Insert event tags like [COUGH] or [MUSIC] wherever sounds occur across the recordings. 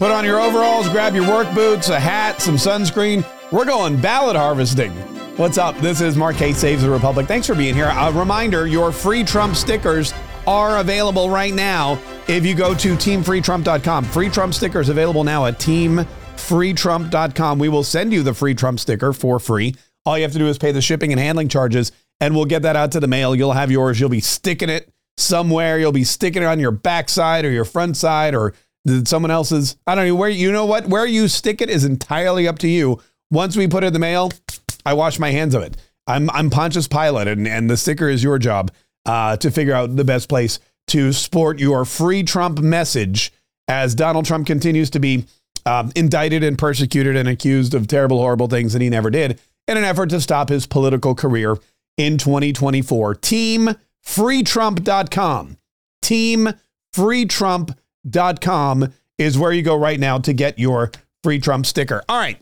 Put on your overalls, grab your work boots, a hat, some sunscreen. We're going ballot harvesting. What's up? This is Kaye Saves the Republic. Thanks for being here. A reminder your free Trump stickers are available right now if you go to teamfreetrump.com. Free Trump stickers available now at teamfreetrump.com. We will send you the free Trump sticker for free. All you have to do is pay the shipping and handling charges, and we'll get that out to the mail. You'll have yours. You'll be sticking it somewhere. You'll be sticking it on your backside or your front side or someone else's. I don't know where you know what where you stick it is entirely up to you. Once we put it in the mail, I wash my hands of it. I'm I'm Pontius Pilate, and, and the sticker is your job uh, to figure out the best place to sport your free Trump message as Donald Trump continues to be um, indicted and persecuted and accused of terrible, horrible things that he never did in an effort to stop his political career in 2024. Team FreeTrump.com. TeamFreeTrump.com. TeamFreeTrump.com com is where you go right now to get your free Trump sticker. All right.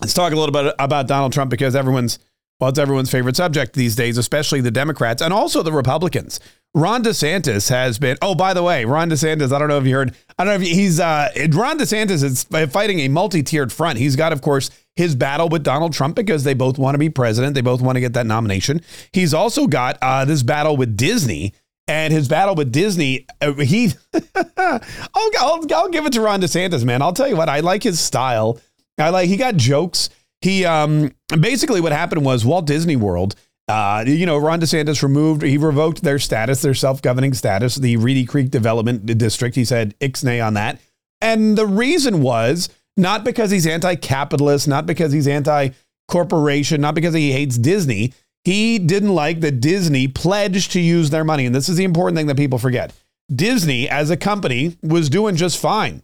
Let's talk a little bit about Donald Trump because everyone's well, it's everyone's favorite subject these days, especially the Democrats and also the Republicans. Ron DeSantis has been. Oh, by the way, Ron DeSantis. I don't know if you heard. I don't know if he's. Uh, Ron DeSantis is fighting a multi-tiered front. He's got, of course, his battle with Donald Trump because they both want to be president. They both want to get that nomination. He's also got uh, this battle with Disney and his battle with Disney, uh, he, [LAUGHS] I'll, I'll, I'll give it to Ron DeSantis, man. I'll tell you what, I like his style. I like, he got jokes. He, um, basically what happened was Walt Disney World, uh, you know, Ron DeSantis removed, he revoked their status, their self-governing status, the Reedy Creek Development District. He said ixnay on that. And the reason was not because he's anti-capitalist, not because he's anti-corporation, not because he hates Disney. He didn't like that Disney pledged to use their money. And this is the important thing that people forget. Disney, as a company, was doing just fine,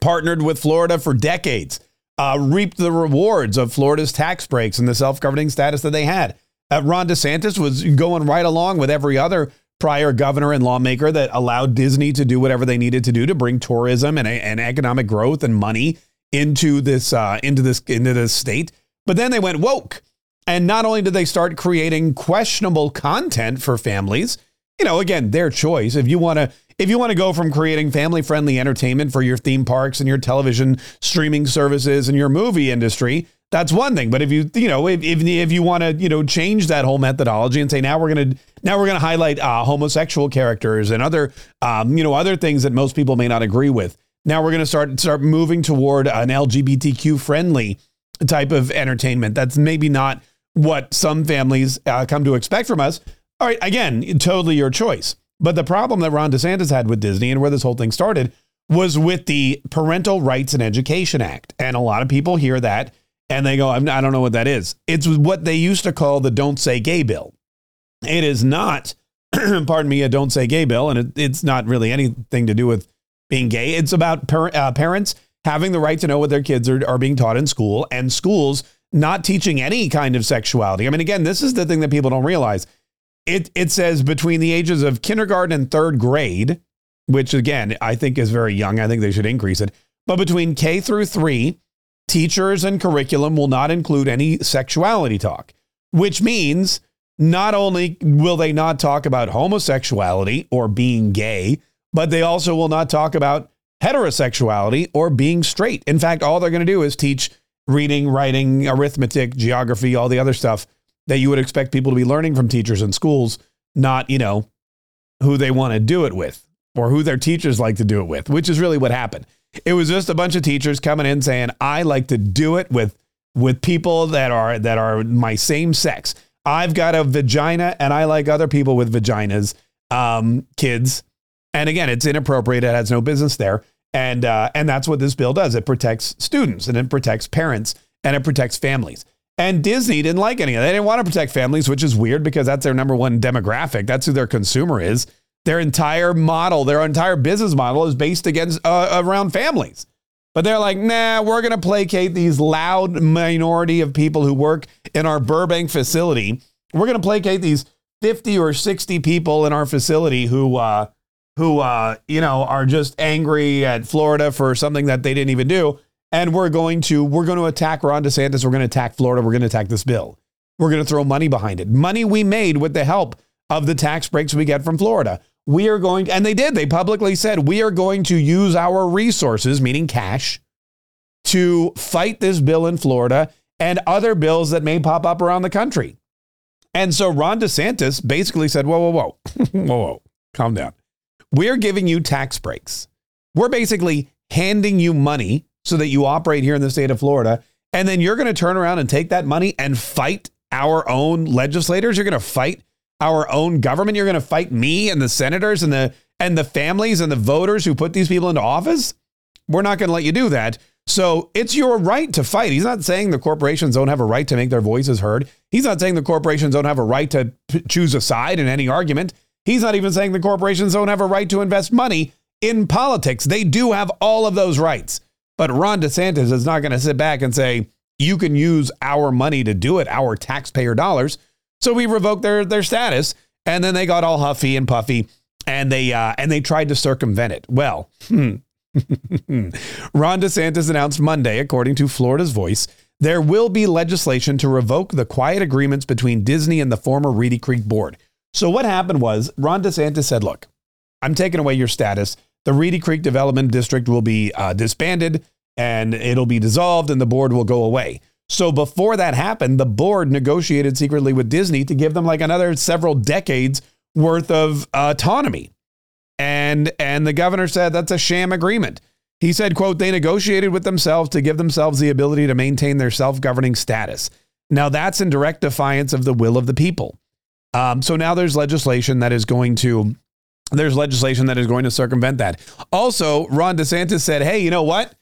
partnered with Florida for decades, uh, reaped the rewards of Florida's tax breaks and the self governing status that they had. Uh, Ron DeSantis was going right along with every other prior governor and lawmaker that allowed Disney to do whatever they needed to do to bring tourism and, and economic growth and money into this uh, into this into this state. But then they went woke and not only did they start creating questionable content for families, you know, again, their choice. If you want to if you want to go from creating family-friendly entertainment for your theme parks and your television streaming services and your movie industry, that's one thing. But if you you know if if, if you want to you know change that whole methodology and say now we're gonna now we're gonna highlight uh, homosexual characters and other um, you know other things that most people may not agree with. Now we're gonna start start moving toward an LGBTQ friendly type of entertainment. That's maybe not what some families uh, come to expect from us. All right, again, totally your choice. But the problem that Ron DeSantis had with Disney and where this whole thing started was with the Parental Rights and Education Act. And a lot of people hear that and they go, I don't know what that is. It's what they used to call the Don't Say Gay Bill. It is not, [CLEARS THROAT] pardon me, a Don't Say Gay Bill. And it, it's not really anything to do with being gay. It's about uh, parents having the right to know what their kids are, are being taught in school and schools not teaching any kind of sexuality. I mean, again, this is the thing that people don't realize. It it says between the ages of kindergarten and third grade, which again I think is very young. I think they should increase it. But between K through three, teachers and curriculum will not include any sexuality talk, which means not only will they not talk about homosexuality or being gay, but they also will not talk about heterosexuality or being straight. In fact, all they're going to do is teach reading, writing, arithmetic, geography, all the other stuff that you would expect people to be learning from teachers in schools, not, you know, who they want to do it with or who their teachers like to do it with, which is really what happened. It was just a bunch of teachers coming in saying, "I like to do it with with people that are that are my same sex. I've got a vagina and I like other people with vaginas, um, kids." And again, it's inappropriate. It has no business there. And, uh, and that's what this bill does. It protects students and it protects parents and it protects families. And Disney didn't like any of that. They didn't want to protect families, which is weird because that's their number one demographic. That's who their consumer is. Their entire model, their entire business model is based against uh, around families. But they're like, nah, we're going to placate these loud minority of people who work in our Burbank facility. We're going to placate these 50 or 60 people in our facility who, uh, who uh, you know are just angry at Florida for something that they didn't even do, and we're going to we're going to attack Ron DeSantis. We're going to attack Florida. We're going to attack this bill. We're going to throw money behind it. Money we made with the help of the tax breaks we get from Florida. we are going, and they did, they publicly said, we are going to use our resources, meaning cash, to fight this bill in Florida and other bills that may pop up around the country. And so Ron DeSantis basically said, whoa, whoa, whoa, [LAUGHS] whoa, whoa, calm down. We're giving you tax breaks. We're basically handing you money so that you operate here in the state of Florida. And then you're going to turn around and take that money and fight our own legislators. You're going to fight our own government. You're going to fight me and the senators and the and the families and the voters who put these people into office. We're not going to let you do that. So it's your right to fight. He's not saying the corporations don't have a right to make their voices heard. He's not saying the corporations don't have a right to p- choose a side in any argument. He's not even saying the corporations don't have a right to invest money in politics. They do have all of those rights. But Ron DeSantis is not going to sit back and say, you can use our money to do it, our taxpayer dollars. So we revoked their, their status. And then they got all huffy and puffy and they, uh, and they tried to circumvent it. Well, hmm. [LAUGHS] Ron DeSantis announced Monday, according to Florida's Voice, there will be legislation to revoke the quiet agreements between Disney and the former Reedy Creek board. So, what happened was Ron DeSantis said, Look, I'm taking away your status. The Reedy Creek Development District will be uh, disbanded and it'll be dissolved and the board will go away. So, before that happened, the board negotiated secretly with Disney to give them like another several decades worth of autonomy and and the governor said that's a sham agreement. He said, quote, they negotiated with themselves to give themselves the ability to maintain their self-governing status. Now that's in direct defiance of the will of the people. Um, so now there's legislation that is going to there's legislation that is going to circumvent that. Also, Ron DeSantis said, hey, you know what?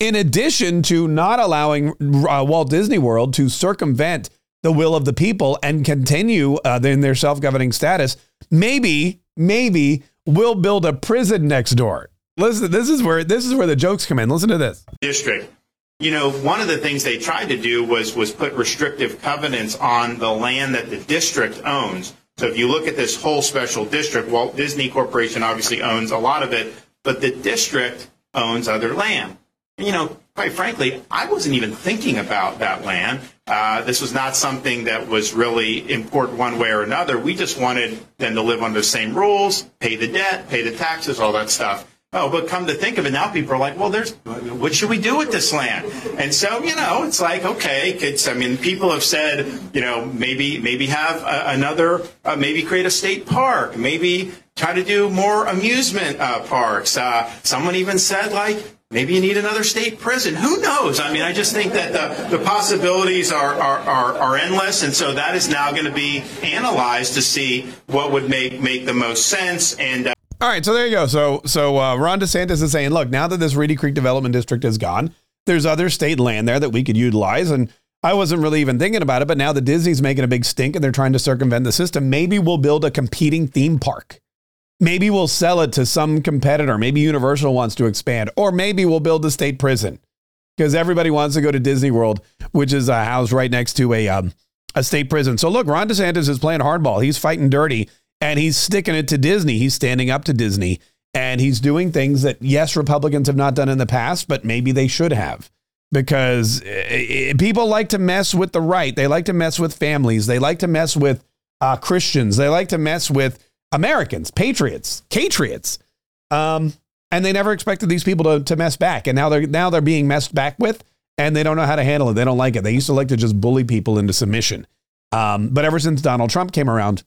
In addition to not allowing uh, Walt Disney World to circumvent the will of the people and continue uh, in their self-governing status, maybe, maybe we'll build a prison next door. Listen, this is where this is where the jokes come in. Listen to this. District. You know, one of the things they tried to do was was put restrictive covenants on the land that the district owns. So if you look at this whole special district, Walt Disney Corporation obviously owns a lot of it, but the district owns other land. You know, quite frankly, I wasn't even thinking about that land. Uh, this was not something that was really important one way or another. We just wanted them to live under the same rules, pay the debt, pay the taxes, all that stuff. Oh, but come to think of it, now people are like, well, there's, what should we do with this land? And so, you know, it's like, okay, it's, I mean, people have said, you know, maybe, maybe have a, another, uh, maybe create a state park, maybe try to do more amusement uh, parks. Uh, someone even said, like, Maybe you need another state prison. Who knows? I mean, I just think that the, the possibilities are, are, are, are endless. And so that is now going to be analyzed to see what would make, make the most sense. And uh, all right, so there you go. So so uh, Ron DeSantis is saying, look, now that this Reedy Creek Development District is gone, there's other state land there that we could utilize. And I wasn't really even thinking about it, but now the Disney's making a big stink and they're trying to circumvent the system. Maybe we'll build a competing theme park Maybe we'll sell it to some competitor. Maybe Universal wants to expand, or maybe we'll build a state prison because everybody wants to go to Disney World, which is a house right next to a um, a state prison. So look, Ron DeSantis is playing hardball. He's fighting dirty, and he's sticking it to Disney. He's standing up to Disney, and he's doing things that yes, Republicans have not done in the past, but maybe they should have. Because eh, eh, people like to mess with the right. They like to mess with families. They like to mess with uh, Christians. They like to mess with Americans, patriots, patriots. Um, and they never expected these people to, to mess back. And now they're now they're being messed back with and they don't know how to handle it. They don't like it. They used to like to just bully people into submission. Um, but ever since Donald Trump came around,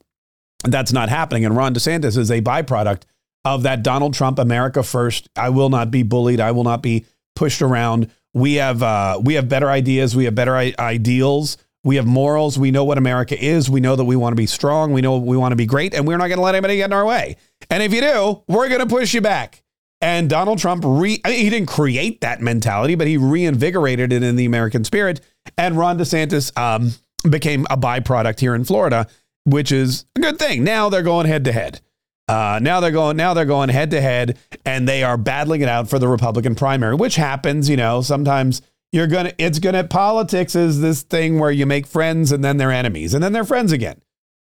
that's not happening. And Ron DeSantis is a byproduct of that Donald Trump America first. I will not be bullied. I will not be pushed around. We have uh, we have better ideas. We have better I- ideals. We have morals. We know what America is. We know that we want to be strong. We know we want to be great, and we're not going to let anybody get in our way. And if you do, we're going to push you back. And Donald Trump, re- I mean, he didn't create that mentality, but he reinvigorated it in the American spirit. And Ron DeSantis um, became a byproduct here in Florida, which is a good thing. Now they're going head to head. Uh, now they're going. Now they're going head to head, and they are battling it out for the Republican primary, which happens. You know, sometimes you're gonna it's gonna politics is this thing where you make friends and then they're enemies and then they're friends again.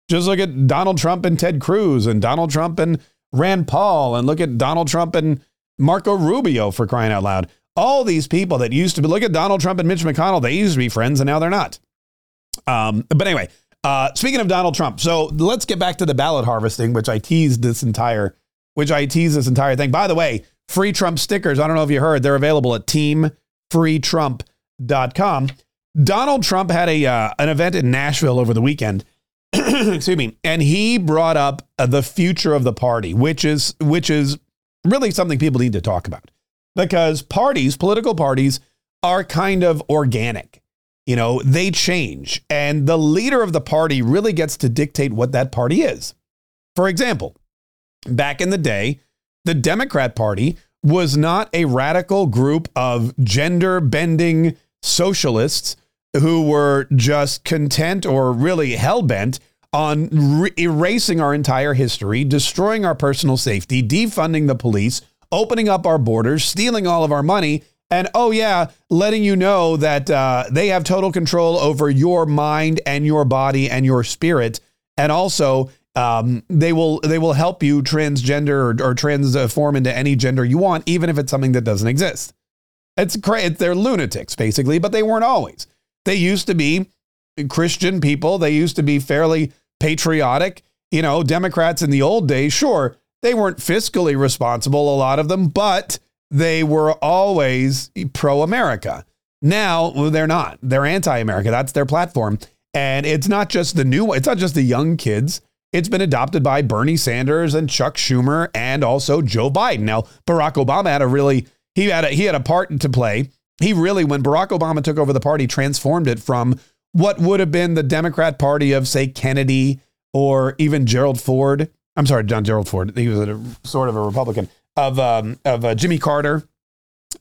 Just look at Donald Trump and Ted Cruz and Donald Trump and Rand Paul and look at Donald Trump and Marco Rubio for crying out loud. All these people that used to be look at Donald Trump and Mitch McConnell, they used to be friends and now they're not. Um, but anyway, uh, speaking of Donald Trump, so let's get back to the ballot harvesting, which I teased this entire which I tease this entire thing. By the way, free Trump stickers. I don't know if you heard, they're available at teamfreetrump.com. Donald Trump had a uh, an event in Nashville over the weekend. [CLEARS THROAT] excuse me, and he brought up uh, the future of the party, which is which is really something people need to talk about because parties, political parties, are kind of organic. You know, they change, and the leader of the party really gets to dictate what that party is. For example, back in the day, the Democrat Party was not a radical group of gender bending socialists who were just content or really hell bent on re- erasing our entire history, destroying our personal safety, defunding the police, opening up our borders, stealing all of our money, and oh yeah, letting you know that uh, they have total control over your mind and your body and your spirit, and also um, they will they will help you transgender or, or transform into any gender you want, even if it's something that doesn't exist. It's great. They're lunatics basically, but they weren't always. They used to be Christian people. They used to be fairly patriotic. You know, Democrats in the old days, sure, they weren't fiscally responsible, a lot of them, but they were always pro America. Now they're not. They're anti America. That's their platform. And it's not just the new, it's not just the young kids. It's been adopted by Bernie Sanders and Chuck Schumer and also Joe Biden. Now, Barack Obama had a really, he had a, he had a part to play. He really, when Barack Obama took over the party, transformed it from what would have been the Democrat Party of, say, Kennedy or even Gerald Ford. I'm sorry, John Gerald Ford. He was a, sort of a Republican of um, of uh, Jimmy Carter.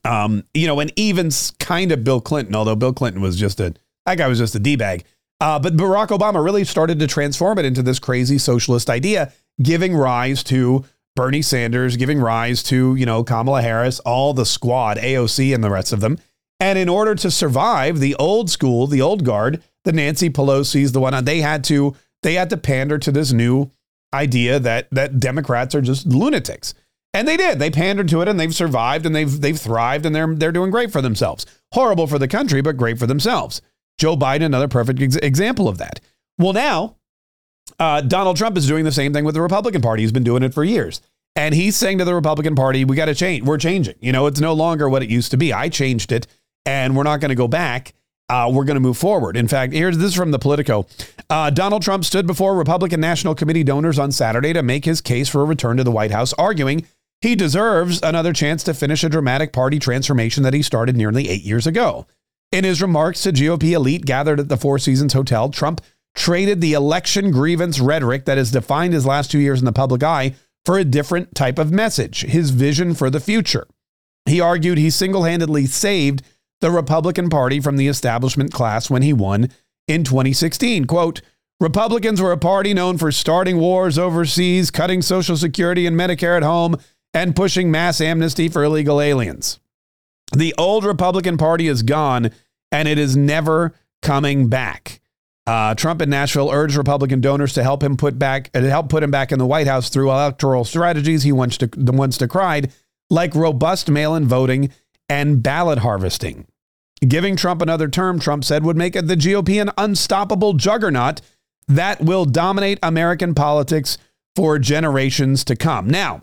Um, you know, and even kind of Bill Clinton, although Bill Clinton was just a that guy was just a d bag. Uh, but Barack Obama really started to transform it into this crazy socialist idea, giving rise to Bernie Sanders, giving rise to you know Kamala Harris, all the squad, AOC, and the rest of them. And in order to survive, the old school, the old guard, the Nancy Pelosi's, the one they had to they had to pander to this new idea that that Democrats are just lunatics. And they did. They pandered to it and they've survived and they've they've thrived and they're they're doing great for themselves. Horrible for the country, but great for themselves. Joe Biden, another perfect ex- example of that. Well, now uh, Donald Trump is doing the same thing with the Republican Party. He's been doing it for years. And he's saying to the Republican Party, we got to change. We're changing. You know, it's no longer what it used to be. I changed it and we're not going to go back. Uh, we're going to move forward. In fact, here's this is from the Politico. Uh, Donald Trump stood before Republican National Committee donors on Saturday to make his case for a return to the White House, arguing he deserves another chance to finish a dramatic party transformation that he started nearly eight years ago. In his remarks to GOP elite gathered at the Four Seasons Hotel, Trump traded the election grievance rhetoric that has defined his last two years in the public eye for a different type of message, his vision for the future. He argued he single handedly saved the Republican Party from the establishment class when he won in 2016. Quote, Republicans were a party known for starting wars overseas, cutting Social Security and Medicare at home, and pushing mass amnesty for illegal aliens. The old Republican Party is gone, and it is never coming back. Uh, Trump in Nashville urged Republican donors to help him put back to help put him back in the White House through electoral strategies he once to, once decried, like robust mail-in voting and ballot harvesting. Giving Trump another term, Trump said, would make the GOP an unstoppable juggernaut that will dominate American politics for generations to come. Now,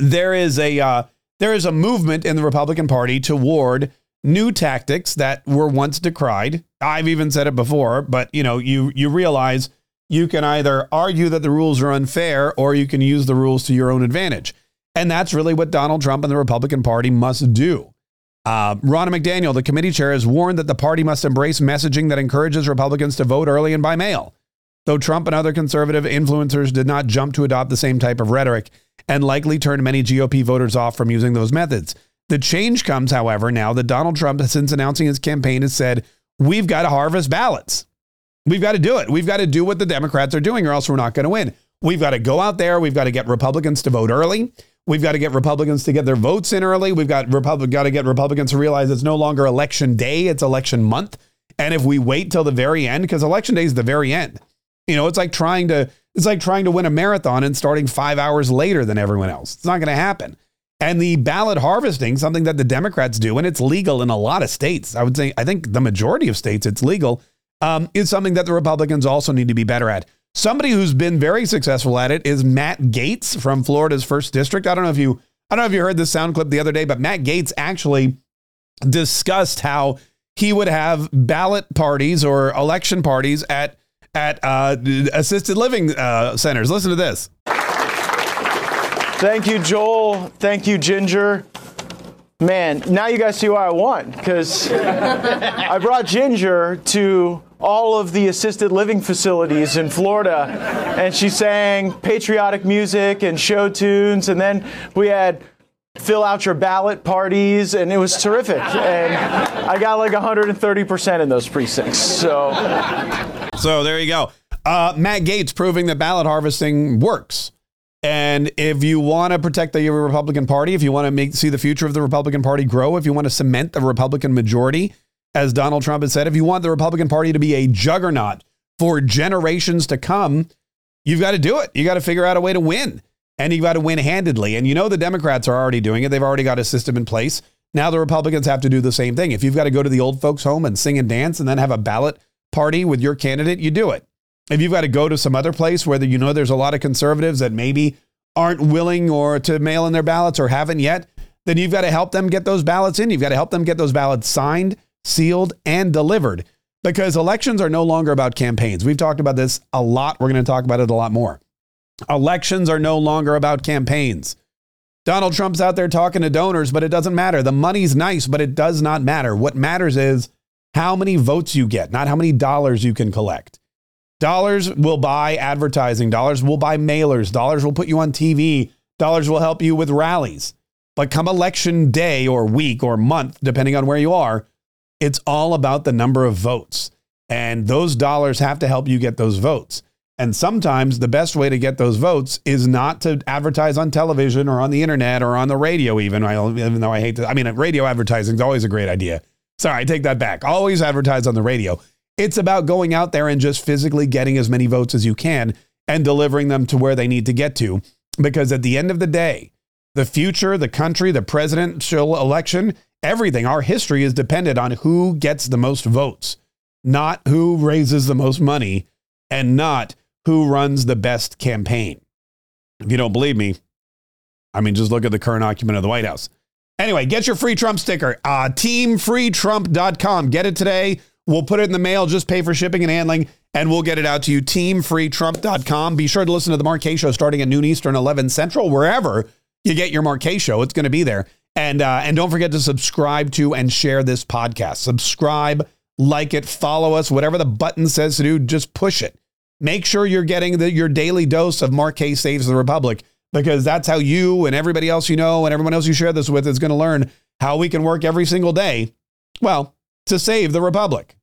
there is a uh, there is a movement in the Republican Party toward new tactics that were once decried. I've even said it before, but you know, you you realize you can either argue that the rules are unfair or you can use the rules to your own advantage. And that's really what Donald Trump and the Republican Party must do. Uh, Ronna McDaniel, the committee chair, has warned that the party must embrace messaging that encourages Republicans to vote early and by mail. Though Trump and other conservative influencers did not jump to adopt the same type of rhetoric and likely turned many GOP voters off from using those methods. The change comes, however, now that Donald Trump, since announcing his campaign, has said, We've got to harvest ballots. We've got to do it. We've got to do what the Democrats are doing, or else we're not going to win. We've got to go out there. We've got to get Republicans to vote early. We've got to get Republicans to get their votes in early. We've got Republic got to get Republicans to realize it's no longer election day, it's election month. And if we wait till the very end, because election day is the very end, you know, it's like trying to it's like trying to win a marathon and starting five hours later than everyone else. It's not going to happen. And the ballot harvesting, something that the Democrats do, and it's legal in a lot of states. I would say, I think the majority of states it's legal, um, is something that the Republicans also need to be better at. Somebody who's been very successful at it is Matt Gaetz from Florida's first district. I don't know if you I don't know if you heard this sound clip the other day, but Matt Gaetz actually discussed how he would have ballot parties or election parties at at uh, assisted living uh, centers. Listen to this. Thank you, Joel. Thank you, Ginger. Man, now you guys see why I won because [LAUGHS] I brought Ginger to all of the assisted living facilities in Florida, and she sang patriotic music and show tunes, and then we had fill out your ballot parties, and it was terrific. And I got like 130% in those precincts. So, so there you go. Uh, Matt Gaetz proving that ballot harvesting works. And if you want to protect the Republican Party, if you want to make see the future of the Republican Party grow, if you want to cement the Republican majority, as Donald Trump has said, if you want the Republican Party to be a juggernaut for generations to come, you've got to do it. You got to figure out a way to win, and you've got to win handedly. And you know the Democrats are already doing it. They've already got a system in place. Now the Republicans have to do the same thing. If you've got to go to the old folks' home and sing and dance, and then have a ballot party with your candidate, you do it if you've got to go to some other place where you know there's a lot of conservatives that maybe aren't willing or to mail in their ballots or haven't yet, then you've got to help them get those ballots in. You've got to help them get those ballots signed, sealed, and delivered because elections are no longer about campaigns. We've talked about this a lot. We're going to talk about it a lot more. Elections are no longer about campaigns. Donald Trump's out there talking to donors, but it doesn't matter. The money's nice, but it does not matter. What matters is how many votes you get, not how many dollars you can collect. Dollars will buy advertising, dollars will buy mailers, dollars will put you on TV, dollars will help you with rallies. But come election day or week or month, depending on where you are, it's all about the number of votes. And those dollars have to help you get those votes. And sometimes the best way to get those votes is not to advertise on television or on the internet or on the radio, even, I even though I hate to. I mean, radio advertising is always a great idea. Sorry, I take that back. Always advertise on the radio. It's about going out there and just physically getting as many votes as you can and delivering them to where they need to get to. Because at the end of the day, the future, the country, the presidential election, everything, our history is dependent on who gets the most votes, not who raises the most money, and not who runs the best campaign. If you don't believe me, I mean, just look at the current occupant of the White House. Anyway, get your free Trump sticker, uh, teamfreetrump.com. Get it today. We'll put it in the mail, just pay for shipping and handling, and we'll get it out to you. Teamfreetrump.com. Be sure to listen to the Mark Kaye Show starting at noon Eastern, 11 Central, wherever you get your Mark Kaye Show. It's going to be there. And, uh, and don't forget to subscribe to and share this podcast. Subscribe, like it, follow us, whatever the button says to do, just push it. Make sure you're getting the, your daily dose of Mark Kaye Saves the Republic because that's how you and everybody else you know and everyone else you share this with is going to learn how we can work every single day, well, to save the Republic.